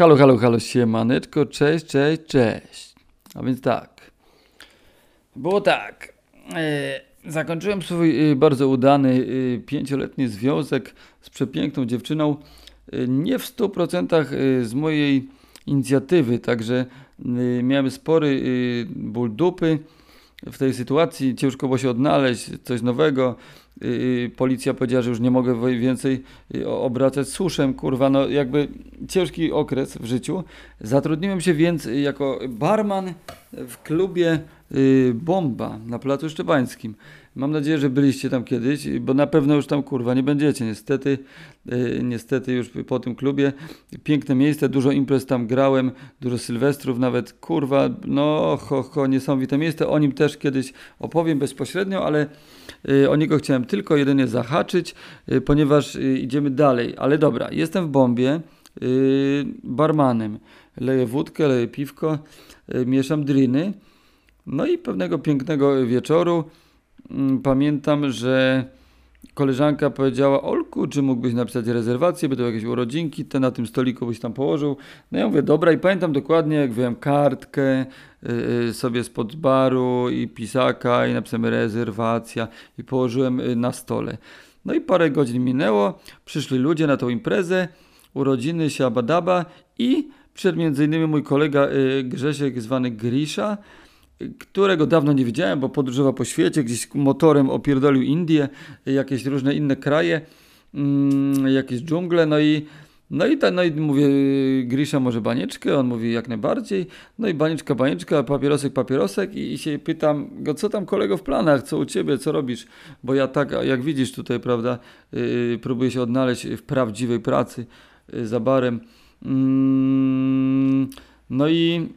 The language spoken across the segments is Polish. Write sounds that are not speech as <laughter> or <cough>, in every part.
Halo, halo, halo, siemaneczko, cześć, cześć, cześć. A więc tak. Było tak. E, zakończyłem swój e, bardzo udany e, pięcioletni związek z przepiękną dziewczyną. Nie w 100% e, z mojej inicjatywy, także miałem spory ból dupy w tej sytuacji. Ciężko było się odnaleźć, coś nowego. Yy, policja powiedziała, że już nie mogę więcej o- obracać suszem, kurwa, no jakby ciężki okres w życiu. Zatrudniłem się więc jako barman w klubie Bomba na Placu Szczepańskim. Mam nadzieję, że byliście tam kiedyś, bo na pewno już tam kurwa nie będziecie, niestety. Yy, niestety już po tym klubie. Piękne miejsce, dużo imprez tam grałem, dużo sylwestrów nawet, kurwa, no ho, ho, niesamowite miejsce. O nim też kiedyś opowiem bezpośrednio, ale y, o niego chciałem tylko jedynie zahaczyć, y, ponieważ idziemy dalej. Ale dobra, jestem w bombie barmanem. Leję wódkę, leję piwko, mieszam driny. No i pewnego pięknego wieczoru pamiętam, że koleżanka powiedziała, Olku, czy mógłbyś napisać rezerwację, będą jakieś urodzinki, te na tym stoliku byś tam położył. No ja mówię, dobra i pamiętam dokładnie, jak wziąłem kartkę y, y, sobie spod baru i pisaka i napisałem rezerwacja i położyłem y, na stole. No i parę godzin minęło, przyszli ludzie na tą imprezę, urodziny siabadaba i przyszedł między innymi mój kolega y, Grzesiek zwany Grisza, którego dawno nie widziałem, bo podróżował po świecie, gdzieś motorem opierdolił Indię, y, jakieś różne inne kraje, mm, jakieś dżungle, no i no i, ta, no i mówię, Grisza może banieczkę? On mówi jak najbardziej. No i banieczka, banieczka, papierosek, papierosek i, i się pytam go, co tam kolego w planach, co u ciebie, co robisz? Bo ja tak, jak widzisz tutaj, prawda, yy, próbuję się odnaleźć w prawdziwej pracy yy, za barem. Mm, no i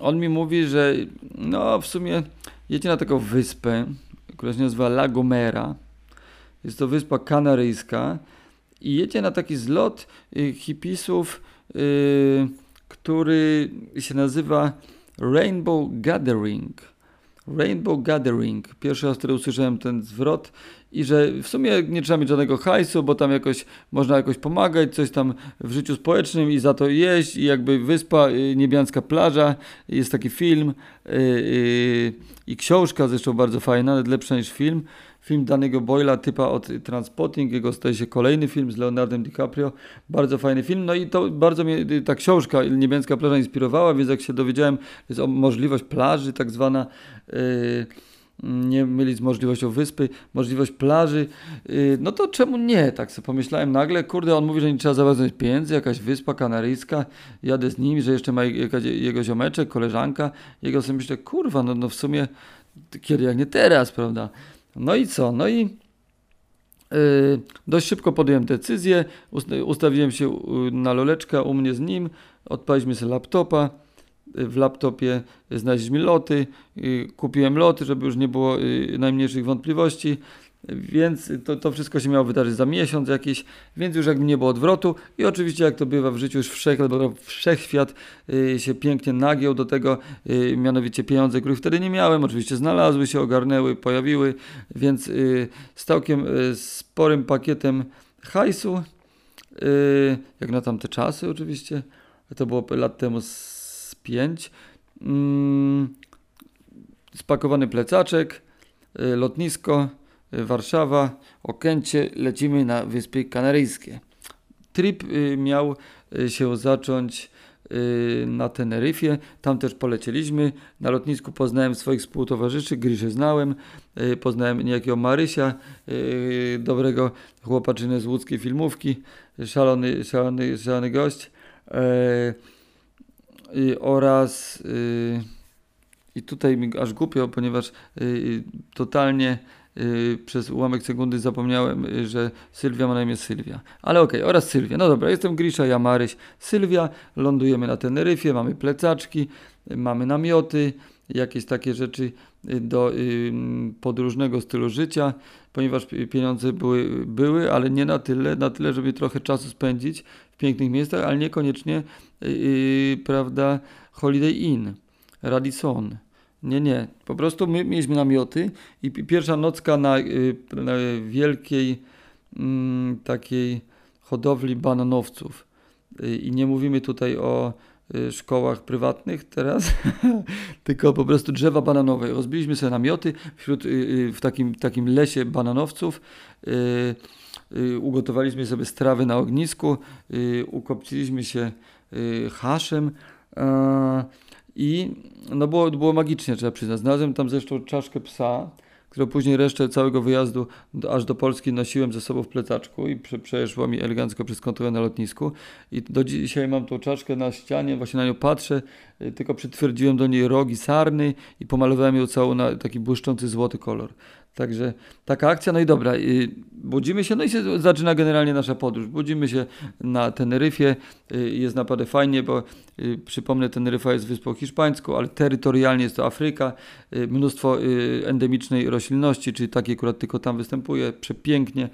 on mi mówi, że no w sumie jedzie na taką wyspę, która się nazywa La Gomera. Jest to wyspa kanaryjska i jedzie na taki zlot y, hipisów, y, który się nazywa Rainbow Gathering. Rainbow Gathering. Pierwszy raz, który usłyszałem ten zwrot i że w sumie nie trzeba mieć żadnego hajsu, bo tam jakoś można jakoś pomagać, coś tam w życiu społecznym i za to jeść i jakby wyspa, y, niebiańska plaża, jest taki film y, y, i książka zresztą bardzo fajna, nawet lepsza niż film. Film danego Boyla typa od Transpotting, jego staje się kolejny film z Leonardem DiCaprio, bardzo fajny film, no i to bardzo mnie y, ta książka Niebiańska plaża inspirowała, więc jak się dowiedziałem, jest o możliwość plaży tak zwana, y, nie mylić z możliwością wyspy, możliwość plaży, yy, no to czemu nie? Tak sobie pomyślałem nagle, kurde, on mówi, że nie trzeba zawiązać pieniędzy, jakaś wyspa kanaryjska, jadę z nim, że jeszcze ma jego ziomeczek, koleżanka, jego sobie myślę, kurwa, no, no w sumie kiedy jak nie teraz, prawda? No i co? No i yy, dość szybko podjąłem decyzję, ust- ustawiłem się u- na loleczka u mnie z nim, odpaliśmy sobie laptopa, w laptopie znaleźliśmy loty, kupiłem loty, żeby już nie było y, najmniejszych wątpliwości, więc to, to wszystko się miało wydarzyć za miesiąc jakiś, więc już jakby nie było odwrotu. I oczywiście jak to bywa w życiu już wszech, wszechświat y, się pięknie nagiął do tego, y, mianowicie pieniądze, których wtedy nie miałem, oczywiście znalazły się, ogarnęły, pojawiły, więc z całkiem sporym pakietem hajsu, jak na tamte czasy oczywiście, to było lat temu 5. Mm, spakowany plecaczek, y, lotnisko, y, Warszawa, Okęcie, lecimy na Wyspy Kanaryjskie. Trip y, miał się zacząć na Teneryfie, tam też polecieliśmy. Na lotnisku poznałem swoich współtowarzyszy, Griszę znałem, poznałem niejakiego Marysia, dobrego chłopaczynę z łódzkiej filmówki, szalony, szalony, szalony gość. Y, oraz y, i tutaj mi aż głupio, ponieważ y, totalnie przez ułamek sekundy zapomniałem, że Sylwia ma na imię Sylwia. Ale okej, oraz Sylwia. No dobra, jestem Grisza, ja Maryś, Sylwia, lądujemy na Teneryfie, mamy plecaczki, mamy namioty, jakieś takie rzeczy do y, podróżnego stylu życia, ponieważ pi- pieniądze były, były, ale nie na tyle, na tyle, żeby trochę czasu spędzić w pięknych miejscach, ale niekoniecznie, yy, yy, prawda, Holiday Inn, Radisson. Nie, nie. Po prostu my mieliśmy namioty i pi- pierwsza nocka na, na wielkiej mm, takiej hodowli bananowców. y, i nie mówimy tutaj o y, szkołach prywatnych teraz, <laughs> tylko po prostu drzewa bananowe. Rozbiliśmy sobie namioty wśród, y, w takim, takim lesie bananowców. Ugotowaliśmy sobie strawy na ognisku, ukopciliśmy się haszem i no było, było magicznie, trzeba przyznać. Znalazłem tam zresztą czaszkę psa, którą później resztę całego wyjazdu do, aż do Polski nosiłem ze sobą w plecaczku i prze, mi elegancko przez kontrolę na lotnisku. I do dzisiaj mam tą czaszkę na ścianie, właśnie na nią patrzę, y, tylko przytwierdziłem do niej rogi sarny i pomalowałem ją całą na taki błyszczący złoty kolor. Także taka akcja, no i dobra, budzimy się, no i się zaczyna generalnie nasza podróż. Budzimy się na Teneryfie, y, jest naprawdę fajnie, bo y, przypomnę, Teneryfa jest wyspą hiszpańską, ale terytorialnie jest to Afryka, y, mnóstwo endemicznej roślinności, czyli takie akurat tylko tam występuje, przepięknie,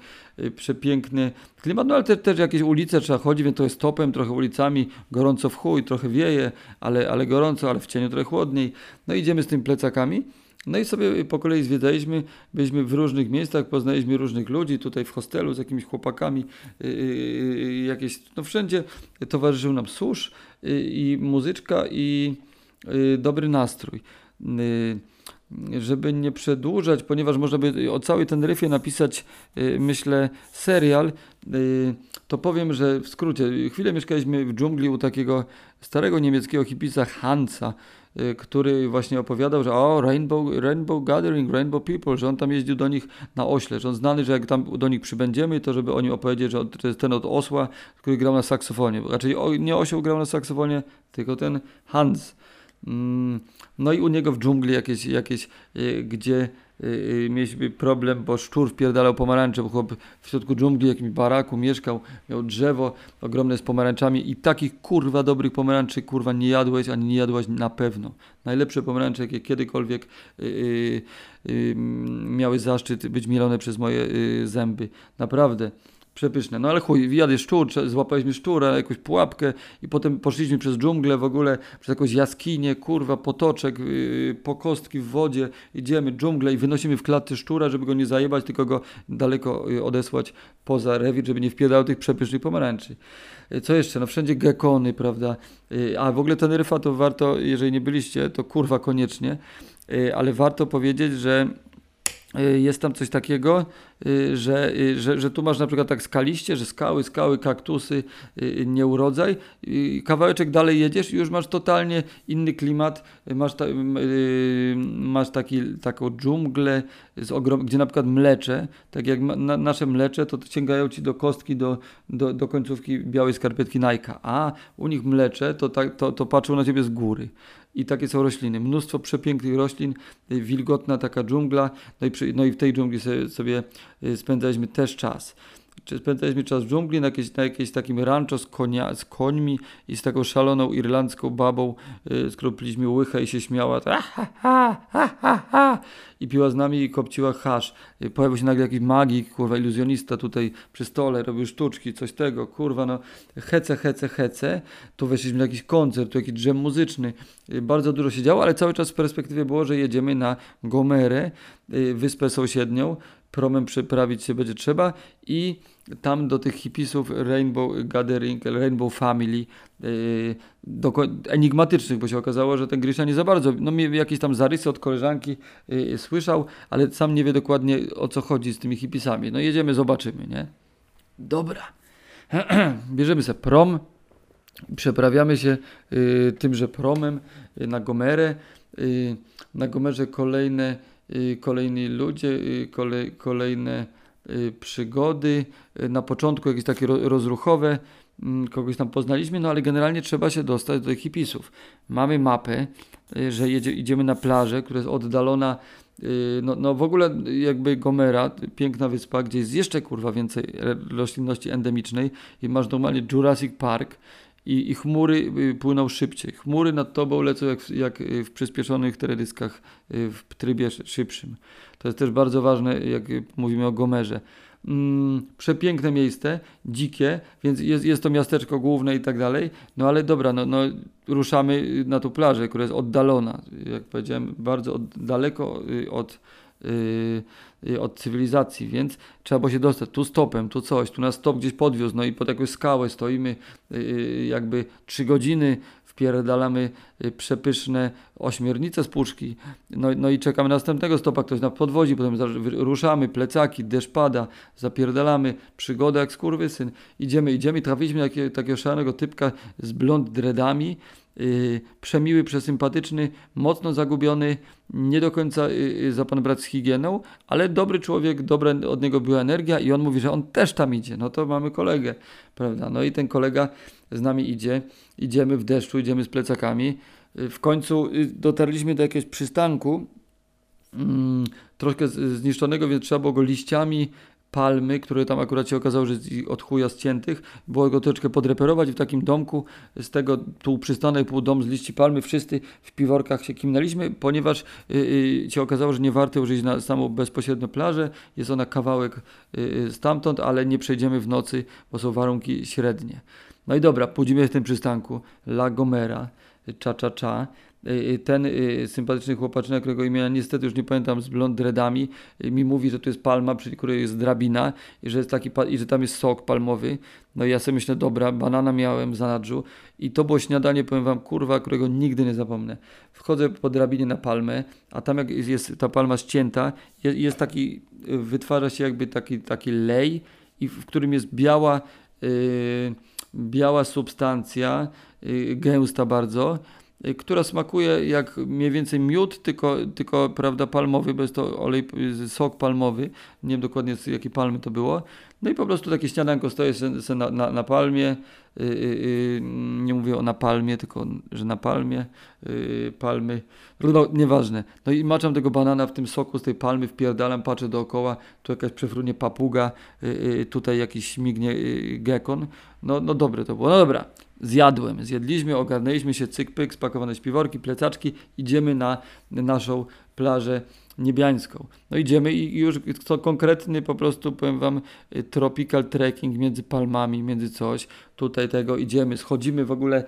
przepiękny klimat, no ale też, też jakieś ulice trzeba chodzić, więc to jest topem, trochę ulicami, gorąco w chuj, trochę wieje, ale, ale gorąco, ale w cieniu trochę chłodniej. No idziemy z tymi plecakami. No i sobie po kolei zwiedzaliśmy, byliśmy w różnych miejscach, poznaliśmy różnych ludzi, tutaj w hostelu z jakimiś chłopakami, yy, jakieś, no wszędzie towarzyszył nam susz yy, i muzyczka i yy, dobry nastrój. Żeby nie przedłużać, ponieważ można by o całej ten ryfie napisać, myślę, serial, to powiem, że w skrócie, chwilę mieszkaliśmy w dżungli u takiego starego niemieckiego hipisa Hansa, Y, który właśnie opowiadał, że o, Rainbow, Rainbow Gathering, Rainbow People, że on tam jeździł do nich na ośle, że on znany, że jak tam do nich przybędziemy, to żeby oni opowiedzieć, że to jest ten od osła, który grał na saksofonie. Raczej nie osioł grał na saksofonie, tylko ten Hans. Mm, no i u niego w dżungli jakieś, jakieś y, gdzie Y, y, mieliśmy problem, bo szczur wpierdalał pomarańcze, bo chłop w środku dżungli, jakimś baraku mieszkał, miał drzewo ogromne z pomarańczami i takich kurwa dobrych pomarańczy kurwa nie jadłeś, ani nie jadłaś na pewno. Najlepsze pomarańcze, jakie kiedykolwiek yy, yy, miały zaszczyt być mielone przez moje yy, zęby. Naprawdę. Przepyszne. No ale chuj, wyjadł szczur, złapaliśmy szczura, jakąś pułapkę i potem poszliśmy przez dżunglę w ogóle, przez jakąś jaskinię, kurwa, potoczek, yy, po kostki w wodzie, idziemy dżunglę i wynosimy w klatce szczura, żeby go nie zajebać, tylko go daleko yy, odesłać poza rewir, żeby nie wpierdał tych przepysznych pomarańczy. Yy, co jeszcze? No wszędzie gekony, prawda? Yy, a w ogóle ten ryfa to warto, jeżeli nie byliście, to kurwa koniecznie, yy, ale warto powiedzieć, że jest tam coś takiego, y, że, y, że, że tu masz na przykład tak skaliście, że skały, skały, kaktusy, nieurodzaj. Kawałeczek dalej jedziesz i już masz totalnie inny klimat. Masz, ta, masz taki, taką dżunglę, z ogrom, gdzie na przykład mlecze, tak jak na, nasze mlecze, to sięgają ci do kostki, do, do, do końcówki białej skarpetki Nike. A u nich mlecze to, tak, to, to patrzą na ciebie z góry i takie są rośliny. Mnóstwo przepięknych roślin, y, wilgotna taka dżungla, no i, przy, no i w tej dżungli sobie, sobie y, spędzaliśmy też czas. Spędzaliśmy czas w dżungli na, jakieś, na jakieś takim rancho z, konia, z końmi i z taką szaloną irlandzką babą, yy, z którą piliśmy łychę i się śmiała. Ha, ha, ha, ha, ha, I piła z nami i kopciła hasz. Yy, pojawił się nagle jakiś magik, kurwa, iluzjonista tutaj przy stole, robił sztuczki, coś tego, kurwa, no hece, hece, hece. Tu weszliśmy na jakiś koncert, tu jakiś drzem muzyczny. Yy, bardzo dużo się działo, ale cały czas w perspektywie było, że jedziemy na Gomerę, yy, wyspę sąsiednią, promem przeprawić się będzie trzeba i tam do tych hipisów Rainbow Gathering, Rainbow Family yy, enigmatycznych, bo się okazało, że ten Grisza nie za bardzo, no jakieś tam zarysy od koleżanki yy, słyszał, ale sam nie wie dokładnie o co chodzi z tymi hipisami. No jedziemy, zobaczymy, nie? Dobra. <clears throat> Bierzemy sobie prom, przeprawiamy się yy, tymże promem yy, na Gomerę. Yy, na Gomerze kolejne Y, kolejni ludzie, y, kolej, kolejne y, przygody. Na początku jakieś takie rozruchowe, mm, kogoś tam poznaliśmy, no ale generalnie trzeba się dostać do tych hipisów. Mamy mapę, że jedzie, idziemy na plażę, która jest oddalona no, no w ogóle jakby Gomera, piękna wyspa, gdzie jest jeszcze kurwa więcej roślinności endemicznej i masz normalnie Jurassic Park i, i chmury y, płyną szybciej. Chmury nad tobą lecą jak, jak w przyspieszonych teledyskach y, w trybie szybszym. To jest też bardzo ważne, jak mówimy o Gomerze. Mm, przepiękne miejsce, dzikie, więc jest, jest to miasteczko główne i tak dalej. No ale dobra, no, no, ruszamy na tą plażę, która jest oddalona, jak powiedziałem, bardzo od, daleko y, od, y, od cywilizacji, więc trzeba było się dostać tu stopem, tu coś, tu nas stop gdzieś podwiózł, no i pod jakąś skałę stoimy y, jakby trzy godziny, wpierdalamy przepyszne ośmiornice z puszki, no, no i czekamy następnego stopa, ktoś nas podwozi, potem ruszamy, plecaki, deszcz pada, zapierdalamy, przygoda jak skurwysyn, idziemy, idziemy trafiliśmy na takiego, takiego szalonego typka z blond dreadami, yy, przemiły, przesympatyczny, mocno zagubiony, nie do końca yy, za pan brat z higieną, ale dobry człowiek, dobra od niego była energia i on mówi, że on też tam idzie, no to mamy kolegę, prawda, no i ten kolega z nami idzie, idziemy w deszczu, idziemy z plecakami, w końcu dotarliśmy do jakiegoś przystanku, mm, troszkę zniszczonego, więc trzeba było go liściami palmy, które tam akurat się okazało, że od chuja ciętych, było go troszeczkę podreperować w takim domku, z tego pół przystanek, pół dom z liści palmy, wszyscy w piworkach się kimnęliśmy, ponieważ yy, się okazało, że nie warto już iść na samą bezpośrednio plażę, jest ona kawałek yy, stamtąd, ale nie przejdziemy w nocy, bo są warunki średnie. No i dobra, pójdziemy w tym przystanku, La Gomera, cza cza cza, ten y, sympatyczny chłopaczyna, którego imienia niestety już nie pamiętam, z blond dreadami, mi mówi, że tu jest palma, przy której jest drabina i że, jest taki, i że tam jest sok palmowy. No i ja sobie myślę, dobra, banana miałem w zanadrzu i to było śniadanie, powiem wam, kurwa, którego nigdy nie zapomnę. Wchodzę po drabinie na palmę, a tam jak jest, ta palma ścięta, jest, jest, taki, wytwarza się jakby taki, taki lej, i w którym jest biała, yy, biała substancja, yy, gęsta bardzo, Y, która smakuje jak mniej więcej miód, tylko, tylko prawda, palmowy, bo jest to olej, y, sok palmowy. Nie wiem dokładnie z jakiej palmy to było. No i po prostu takie śniadanko stoję na, na, na palmie. Yy, yy, nie mówię o na palmie, tylko że na palmie, yy, palmy, no nieważne. No i maczam tego banana w tym soku z tej palmy, wpierdalam, patrzę dookoła, tu jakaś przefrunie papuga, y, y, tutaj jakiś śmignie y, gekon. No, no dobre to było. No dobra, zjadłem, zjedliśmy, ogarnęliśmy się, cyk pyk, spakowane śpiworki, plecaczki, idziemy na naszą plażę niebiańską. No idziemy i już to konkretny po prostu, powiem wam, tropical trekking między palmami, między coś, tutaj tego idziemy, schodzimy w ogóle,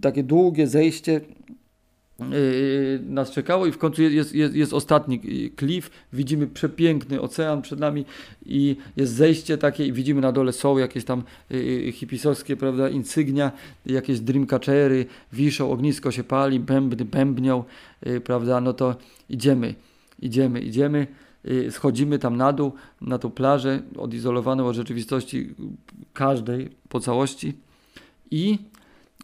takie długie zejście, nas czekało i w końcu jest, jest, jest ostatni klif, widzimy przepiękny ocean przed nami i jest zejście takie i widzimy na dole są jakieś tam yy, hipisowskie, prawda, insygnia, jakieś dreamcatchery, wiszą, ognisko się pali, bębny bębnią, prawda, no to idziemy, idziemy, idziemy, schodzimy tam na dół, na tą plażę, odizolowaną od rzeczywistości każdej po całości i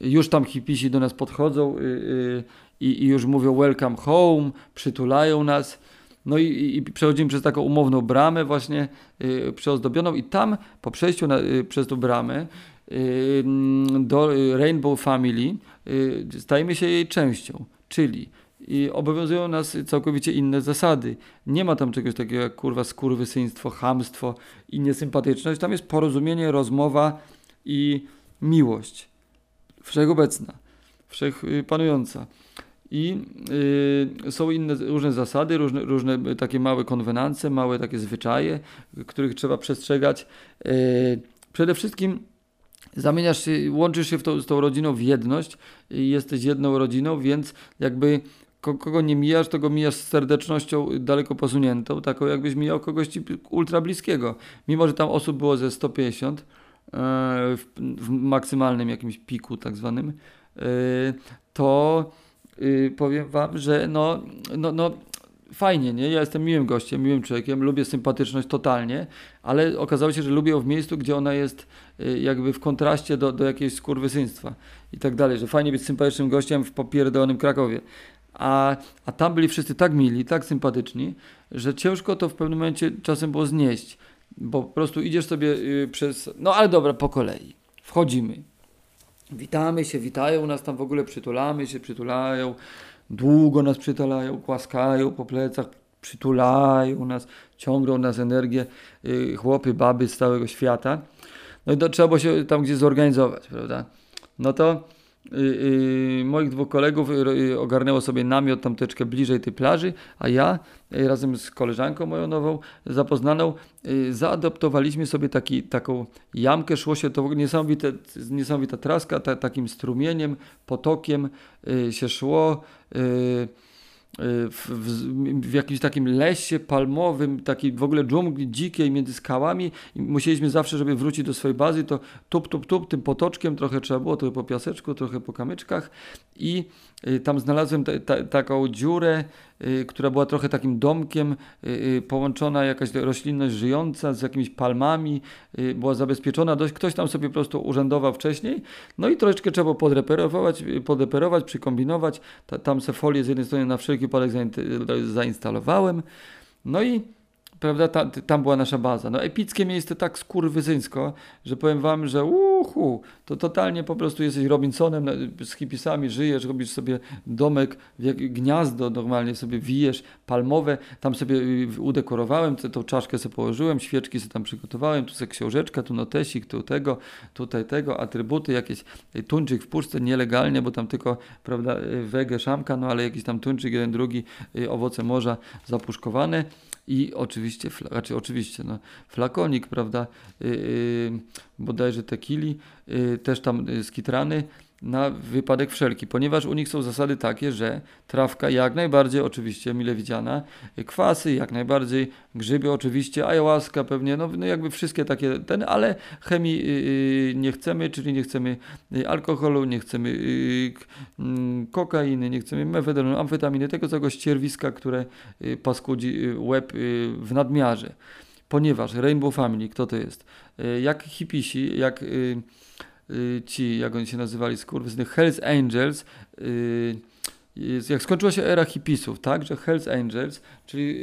już tam hipisi do nas podchodzą, yy, i, i już mówią welcome home, przytulają nas. No i, i przechodzimy przez taką umowną bramę właśnie y, przyozdobioną i tam po przejściu na, y, przez tą bramę y, do Rainbow Family stajemy się jej częścią, czyli obowiązują nas całkowicie inne zasady. Nie ma tam czegoś takiego jak kurwa skurwysyństwo, hamstwo i niesympatyczność. Tam jest porozumienie, rozmowa i miłość. Wszechobecna, wszechpanująca. I y, są inne różne zasady, różne, różne takie małe konwenance, małe takie zwyczaje, których trzeba przestrzegać. Y, przede wszystkim zamieniasz się, łączysz się to, z tą rodziną w jedność jesteś jedną rodziną, więc jakby kogo nie mijasz, to go mijasz z serdecznością daleko posuniętą, taką jakbyś mijał kogoś ultra bliskiego. Mimo, że tam osób było ze 150 e, w, w maksymalnym jakimś piku tak zwanym, e, to yy, powiem wam, że no, no, no fajnie, nie? Ja jestem miłym gościem, miłym człowiekiem, lubię sympatyczność totalnie, ale okazało się, że lubię ją w miejscu, gdzie ona jest y, jakby w kontraście do, do jakiegoś skurwysyństwa i tak dalej, że fajnie być sympatycznym gościem w popierdolonym Krakowie. A, a tam byli wszyscy tak mili, tak sympatyczni, że ciężko to w pewnym momencie czasem było znieść, bo po prostu idziesz sobie y, przez... No ale dobra, po kolei. Wchodzimy. Witamy się, witają nas tam w ogóle, przytulamy się, przytulają, długo nas przytulają, głaskają po plecach, przytulają nas, ciągną nas energię, yy, chłopy, baby z całego świata. No i to trzeba było się tam gdzieś zorganizować, prawda? No to moich dwóch kolegów yy, ogarnęło sobie namiot tam troszeczkę bliżej tej plaży, a ja y, razem z koleżanką moją nową, zapoznaną, y, zaadoptowaliśmy sobie taki, taką jamkę, szło się to niesamowite, niesamowita traska, ta, takim strumieniem, potokiem y, się szło w, w, w, jakimś takim lesie palmowym, takiej w ogóle dżungli dzikiej między skałami i musieliśmy zawsze, żeby wrócić do swojej bazy, to tup, tup, tup, tym potoczkiem trochę trzeba było, trochę po piaseczku, trochę po kamyczkach i y, tam znalazłem te, ta, taką dziurę, y, która była trochę takim domkiem, y, połączona jakaś roślinność żyjąca z jakimiś palmami, była zabezpieczona, dość, ktoś tam sobie po prostu urzędował wcześniej, no i troszeczkę trzeba było podreperować, podreperować przykombinować, ta, tam se folię z jednej strony na wszelki wypadek zainstalowałem. No i prawda, ta, tam była nasza baza. No epickie miejsce tak skurwysyńsko, że powiem wam, że uhu, to totalnie po prostu jesteś Robinsonem z hipisami, żyjesz, robisz sobie domek, gniazdo normalnie sobie wijesz, palmowe, tam sobie y, udekorowałem, tą czaszkę sobie położyłem, świeczki sobie tam przygotowałem, tu sobie książeczka, tu notesik, tu tego, tutaj tego, atrybuty, jakieś y, tuńczyk w puszce, nielegalnie, bo tam tylko, prawda, y, wege, szamka, no ale jakiś tam tuńczyk, jeden, drugi, owoce morza zapuszkowane i oczywiście, znaczy oczywiście, no, flakonik, prawda, yy, bodajże tequili, yy, też tam skitrany, na wypadek wszelki, ponieważ u nich są zasady takie, że trawka jak najbardziej oczywiście mile widziana, kwasy jak najbardziej, grzyby oczywiście, ayahuasca pewnie, no, no jakby wszystkie takie, ten, ale chemii yy, nie chcemy, czyli nie chcemy y, alkoholu, nie chcemy yy, kokainy, nie chcemy mefedronu, amfetaminy, tego całego ścierwiska, które yy, paskudzi y, łeb w nadmiarze. Ponieważ Rainbow Family, kto to jest? Jak hipisi, jak ci, jak oni się nazywali, skurwysyny, Hells Angels, y, jak skończyła się era hipisów, tak, że Hells Angels, czyli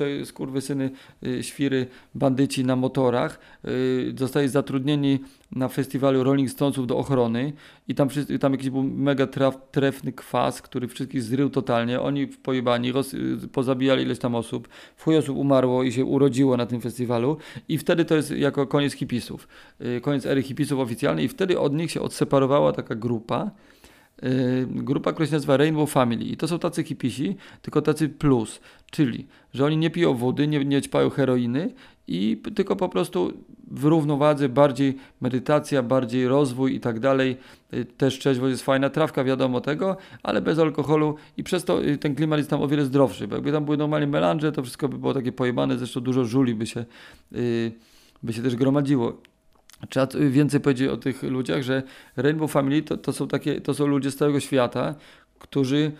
y, skurwysyny, y, świry, bandyci na motorach, y, zostali zatrudnieni na festiwalu Rolling Stonesów do ochrony i tam, tam jakiś był mega traf, trefny kwas, który wszystkich zrył totalnie. Oni pojebani, roz, pozabijali ileś tam osób. W osób umarło i się urodziło na tym festiwalu i wtedy to jest jako koniec hipisów. Koniec ery hipisów oficjalnej i wtedy od nich się odseparowała taka grupa, grupa, która się nazywa Rainbow Family. I to są tacy hipisi, tylko tacy plus, czyli, że oni nie piją wody, nie, nie ćpają heroiny i tylko po prostu w równowadze bardziej medytacja, bardziej rozwój i tak dalej. Y, też trzeźwość jest fajna, trawka wiadomo tego, ale bez alkoholu i przez to y, ten klimat jest tam o wiele zdrowszy, bo jakby tam były normalnie melanże, to wszystko by było takie pojebane, zresztą dużo żuli by się, by się też gromadziło. Trzeba więcej powiedzieć o tych ludziach, że Rainbow Family to, to, są, takie, to są ludzie z całego świata, którzy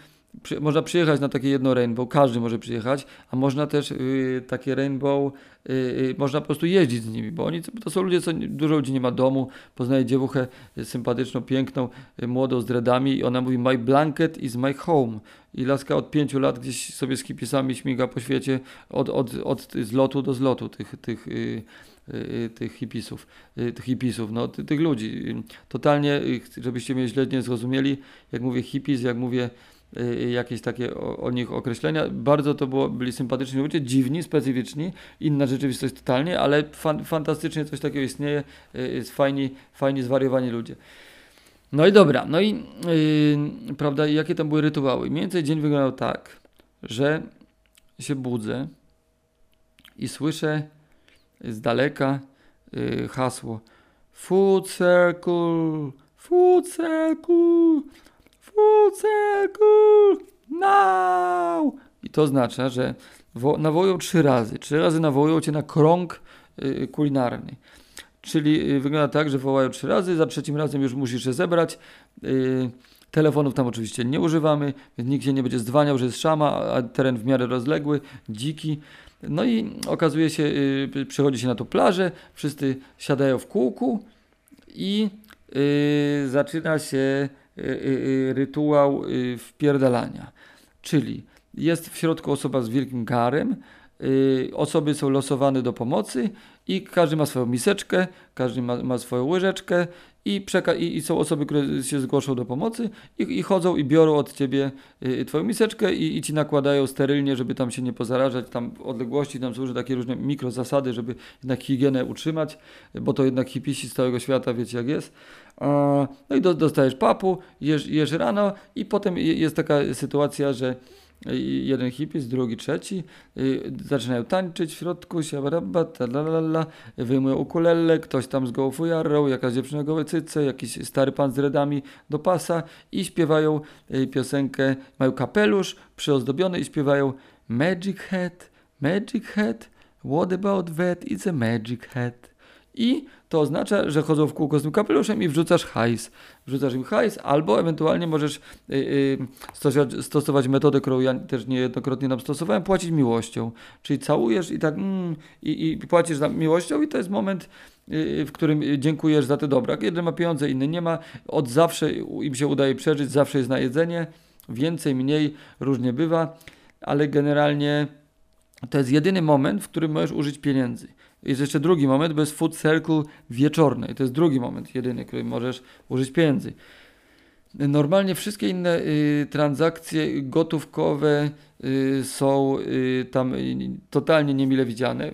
przy, można przyjechać na takie jedno rainbow, każdy może przyjechać, a można też y, takie rainbow, y, y, można po prostu jeździć z nimi, bo oni to są ludzie, co dużo ludzi nie ma domu, poznaje dziewuchę sympatyczną, piękną, y, młodą z dreadami i ona mówi my blanket is my home i laska od pięciu lat gdzieś sobie z hipisami śmiga po świecie od, od, od zlotu do zlotu tych, tych y, Y, tych hipisów, y, tych hipisów, no, ty, tych ludzi. Totalnie, y, żebyście mnie źle nie zrozumieli, jak mówię hipis, jak mówię jakieś takie o, o, nich określenia. Bardzo to było, byli sympatyczni ludzie, dziwni, specyficzni, inna rzeczywistość totalnie, ale fan, fantastycznie coś takiego istnieje, jest fajni, fajni zwariowani ludzie. No i dobra, no i yy, prawda, jakie tam były rytuały? Mniej więcej dzień wyglądał tak, że się budzę i słyszę z daleka y, hasło Food Circle, Food Circle, Food Circle, now! I to oznacza, że nawołują trzy razy. Trzy razy nawołują cię na krąg y, kulinarny. Czyli y, wygląda tak, że wołają trzy razy, za trzecim razem już musisz się zebrać. Telefonów tam oczywiście nie używamy, więc nikt się nie będzie zdwaniał, że jest szama, a teren w miarę rozległy, dziki. No i okazuje się, yy, przychodzi się na tą plażę, wszyscy siadają w kółku i yy, zaczyna się yy, rytuał wpierdalania. Czyli jest w środku osoba z wielkim garem, osoby są losowane do pomocy i każdy ma swoją miseczkę, każdy ma, ma swoją łyżeczkę i, i, i, są osoby, które się zgłoszą do pomocy i, i chodzą i biorą od ciebie y, twoją miseczkę i, i, ci nakładają sterylnie, żeby tam się nie pozarażać, tam odległości, tam służy takie różne mikrozasady, żeby jednak higienę utrzymać, bo to jednak hipisi z całego świata, wiecie jak jest. No i do, dostajesz papu, jesz, jesz rano i potem jest taka sytuacja, że jeden hipis, drugi, trzeci, y, zaczynają tańczyć w środku, siabarabba, talalala, wyjmują ukulele, ktoś tam z gołą fujarą, jakaś dziewczyna goły, cyce, jakiś stary pan z redami do pasa i śpiewają y, piosenkę, mają kapelusz przyozdobiony i śpiewają Magic Hat, Magic Hat, what about that, it's a magic hat. I to oznacza, że chodzą w kółko z tym kapeluszem i wrzucasz hajs. Wrzucasz im hajs, albo ewentualnie możesz yy, yy, stosować, stosować metodę, którą ja też niejednokrotnie nam stosowałem, płacić miłością. Czyli całujesz i tak mm, i, i płacisz miłością i to jest moment, yy, w którym dziękujesz za te dobra. Jeden ma pieniądze, inny nie ma. Od zawsze im się udaje przeżyć, zawsze jest na jedzenie. Więcej, mniej, różnie bywa, ale generalnie to jest jedyny moment, w którym możesz użyć pieniędzy. Jest jeszcze drugi moment, bo jest food circle wieczorny. I to jest drugi moment, jedyny, w którym możesz użyć pieniędzy. Normalnie wszystkie inne y, transakcje gotówkowe y, są y, tam y, totalnie niemile widziane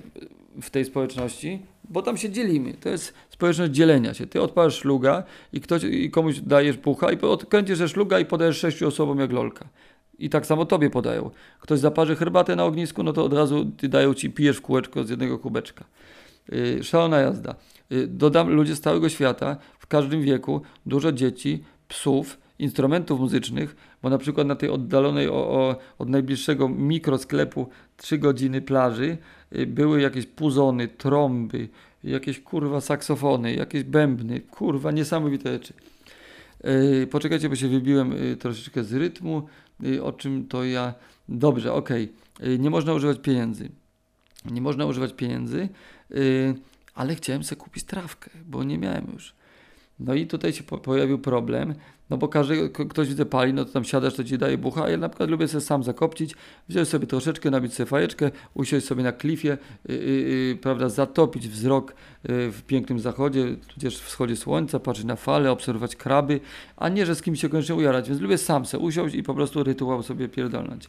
w tej społeczności, bo tam się dzielimy. To jest społeczność dzielenia się. Ty odpalasz szluga i, ktoś, i komuś dajesz pucha i odkręcisz szluga i podajesz sześciu osobom jak lolka. I tak samo tobie podają. Ktoś zaparzy herbatę na ognisku, no to od razu dają ci, pijesz kółeczko z jednego kubeczka. Yy, szalona jazda. Yy, dodam, ludzie z całego świata, w każdym wieku, dużo dzieci, psów, instrumentów muzycznych, bo na przykład na tej oddalonej o, o, od najbliższego mikrosklepu 3 godziny plaży yy, były jakieś puzony, trąby, jakieś kurwa saksofony, jakieś bębny, kurwa niesamowite rzeczy. Yy, poczekajcie, bo się wybiłem yy, troszeczkę z rytmu. Y, o czym to ja. Dobrze, ok. Nie można używać pieniędzy. Nie można używać pieniędzy, y, ale chciałem sobie kupić trawkę, bo nie miałem już. No i tutaj się po pojawił problem, no bo każdy, ktoś widzę pali, no to tam siadasz, to ci daje bucha, ja na przykład lubię sobie sam zakopcić, wziąć sobie troszeczkę, nabić sobie fajeczkę, usiąść sobie na klifie, yy, yy, prawda, zatopić wzrok yy, w pięknym zachodzie, tudzież wschodzie słońca, patrzeć na fale, obserwować kraby, a nie, że z kimś się koniecznie ujarać, więc lubię sam sobie usiąść i po prostu rytuał sobie pierdolnąć.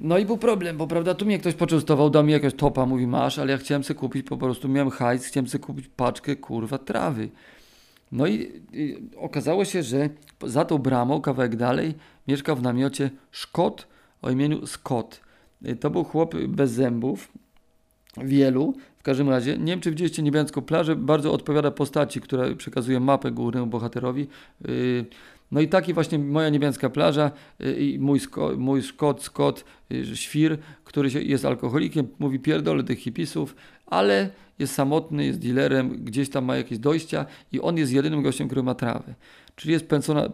No i był problem, bo prawda, tu mnie ktoś poczęstował, dał mi jakiegoś topa, mówi masz, ale ja chciałem sobie kupić, po prostu miałem hajs, chciałem sobie kupić paczkę, kurwa, trawy. No i, i, okazało się, że za tą bramą, kawałek dalej, mieszka w namiocie Szkot o imieniu Scott. Y, to był chłop bez zębów, wielu. W każdym razie, nie wiem czy widzieliście niebiańską plażę, bardzo odpowiada postaci, która przekazuje mapę głównemu bohaterowi. Y, no i taki właśnie moja niebiańska plaża y, i mój, sko, mój Scott, Scott, świr, który jest alkoholikiem, mówi pierdolę tych hipisów, ale jest samotny, jest dealerem, gdzieś tam ma jakieś dojścia i on jest jedynym gościem, który ma trawę. Czyli jest persona,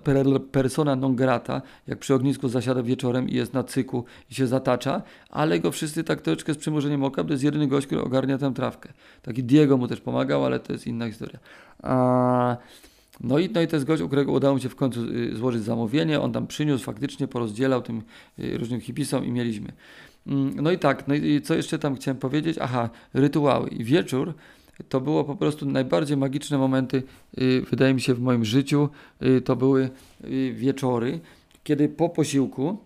persona non grata, jak przy ognisku zasiada wieczorem i jest na cyku i się zatacza, ale go wszyscy tak troszeczkę z przymurzeniem oka, bo to jest jedyny gość, który ogarnia tę trawkę. Taki Diego mu też pomagał, ale to jest inna historia. A... No i, no i to jest gość, u którego udało mi się w końcu y, złożyć zamówienie. On tam przyniósł, faktycznie porozdzielał tym y, różnym hipisom i mieliśmy. Mm, no i tak, no i co jeszcze tam chciałem powiedzieć? Aha, rytuały. I wieczór to było po prostu najbardziej magiczne momenty, y, wydaje mi się, w moim życiu. Y, to były y, wieczory, kiedy po posiłku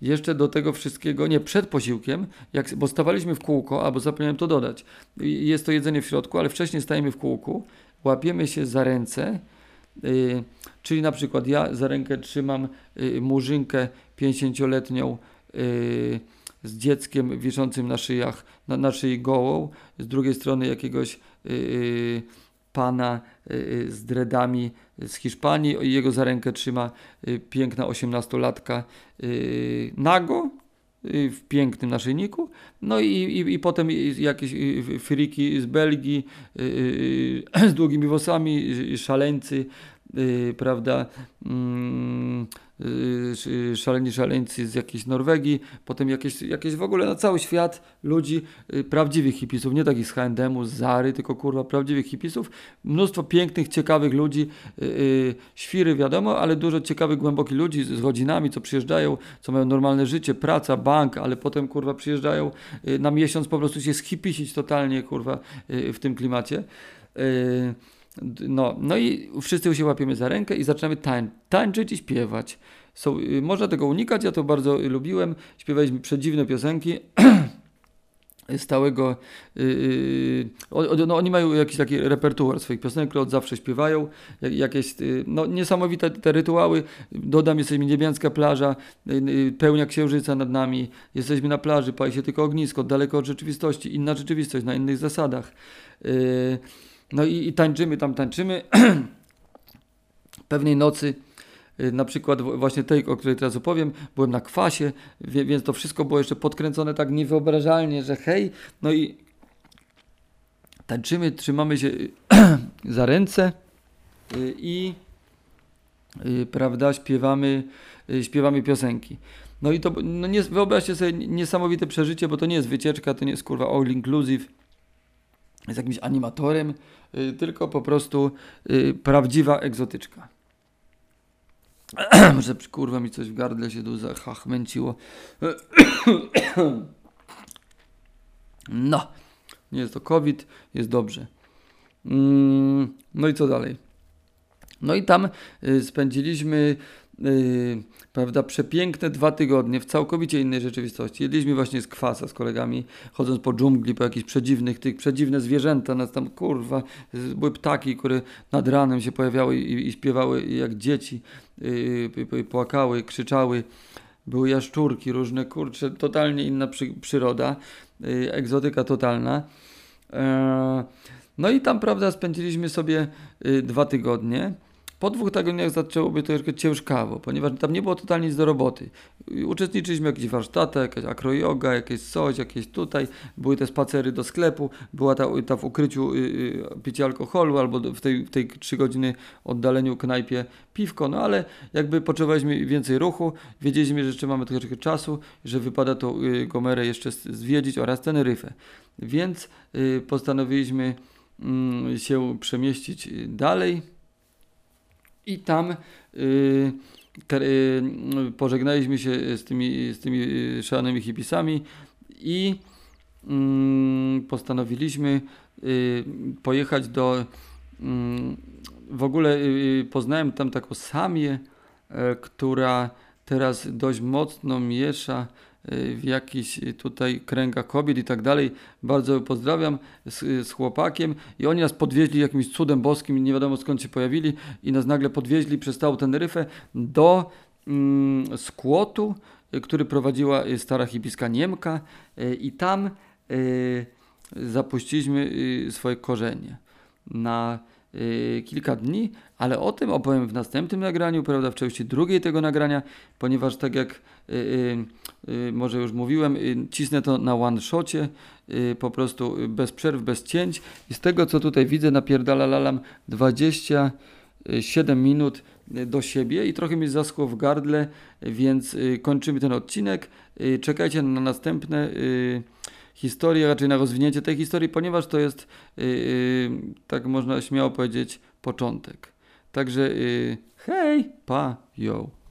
jeszcze do tego wszystkiego, nie przed posiłkiem, jak, bo stawaliśmy w kółko, albo zapomniałem to dodać. Jest to jedzenie w środku, ale wcześniej stajemy w kółku, łapiemy się za ręce, czyli na przykład ja za rękę trzymam murzynkę 50-letnią yy, z dzieckiem wiszącym na szyjach, na, na szyi gołą, z drugiej strony jakiegoś yy, pana yy, z dreadami z Hiszpanii i jego za rękę trzyma piękna osiemnastolatka yy, nago, y, w pięknym naszyjniku, no i, i, i potem jakieś y, friki z Belgii z długimi włosami, szaleńcy, prawda, mm, Y, szaleni szaleńcy z jakiejś Norwegii, potem jakieś, jakieś w ogóle na cały świat ludzi, y, prawdziwych hipisów, nie takich z H&M-u, z Zary, tylko kurwa prawdziwych hipisów. Mnóstwo pięknych, ciekawych ludzi, y, świry wiadomo, ale dużo ciekawych, głębokich ludzi z rodzinami, co przyjeżdżają, co mają normalne życie, praca, bank, ale potem kurwa przyjeżdżają na miesiąc po prostu się schipisić totalnie kurwa w tym klimacie. No, no i wszyscy się łapiemy za rękę i zaczynamy tań, tańczyć i śpiewać. Są, y, można tego unikać, ja to bardzo lubiłem. Śpiewaliśmy przedziwne piosenki. <clears throat> stałego. Yy, no, oni mają jakiś taki repertuar swoich piosenek, które od zawsze śpiewają. Jakieś yy, no, niesamowite te rytuały. Dodam, jesteśmy niebiańska plaża, yy, pełnia księżyca nad nami. Jesteśmy na plaży, pali się tylko ognisko, daleko od rzeczywistości, inna rzeczywistość, na innych zasadach. No i, i tańczymy tam, tańczymy. <clears throat> Pewnej nocy, y, na przykład właśnie tej, o której teraz opowiem, byłem na kwasie, więc to wszystko było jeszcze podkręcone tak niewyobrażalnie, że hej, no i tańczymy, trzymamy się <clears throat> za ręce y, i y, prawda, śpiewamy, śpiewamy piosenki. No i to, no nie, wyobraźcie sobie niesamowite przeżycie, bo to nie jest wycieczka, to nie jest kurwa all inclusive z jakimś animatorem, tylko po prostu y, prawdziwa egzotyczka. <clears throat> Może kurwa mi coś w gardle się tu zachachmęciło. <clears throat> No, nie jest to COVID, jest dobrze. Mm, no i co dalej? No i tam y, spędziliśmy y, prawda, przepiękne dwa tygodnie w całkowicie innej rzeczywistości. Jedliśmy właśnie z kwasa z kolegami, chodząc po dżungli, po jakichś przedziwnych, tych przedziwne zwierzęta, nas tam kurwa, były ptaki, które nad ranem się pojawiały i, i śpiewały jak dzieci, y, y, y, płakały, krzyczały. Były jaszczurki różne, kurcze, totalnie inna przy, przyroda, y, egzotyka totalna. E, no i tam, prawda, spędziliśmy sobie y, dwa tygodnie. Po dwóch tygodniach zaczęło być troszkę ciężkawo, ponieważ tam nie było totalnie nic do roboty. Uczestniczyliśmy w jakichś warsztatach, jakaś akroyoga, jakieś coś, jakieś tutaj. Były te spacery do sklepu, była ta, ta w ukryciu y, y, picie alkoholu albo w tej, w tej 3 godziny oddaleniu knajpie piwko, no ale jakby potrzebowaliśmy więcej ruchu, wiedzieliśmy, że jeszcze mamy troszeczkę czasu, że wypada tą y, Gomerę jeszcze zwiedzić oraz Teneryfę. Więc y, postanowiliśmy mm, się przemieścić y, dalej i tam y, y, pożegnaliśmy się z tymi, z tymi y, szalonymi hipisami i mm, postanowiliśmy pojechać do mm, w ogóle poznałem tam taką Samię, e, która teraz dość mocno miesza w jakichś y, tutaj kręgach kobiet i tak dalej. Bardzo pozdrawiam z, z chłopakiem i oni nas podwieźli jakimś cudem boskim, nie wiadomo skąd się pojawili i nas nagle podwieźli przez całą Teneryfę do mm, skłotu, y, który prowadziła y, stara hipiska Niemka y, i tam y, zapuściliśmy y, swoje korzenie na y, kilka dni, ale o tym opowiem w następnym nagraniu, prawda, w części drugiej tego nagrania, ponieważ tak jak y, y, y, może już mówiłem, y, cisnę to na one shocie, y, po prostu y, bez przerw, bez cięć i z tego co tutaj widzę napierdala lalam 27 minut y, do siebie i trochę mi zaschło w gardle, więc y, kończymy ten odcinek. Y, Czekajcie na następne y, historie, raczej na rozwinięcie tej historii, ponieważ to jest, y, y, tak można śmiało powiedzieć, początek. Także y, hej, pa, yo.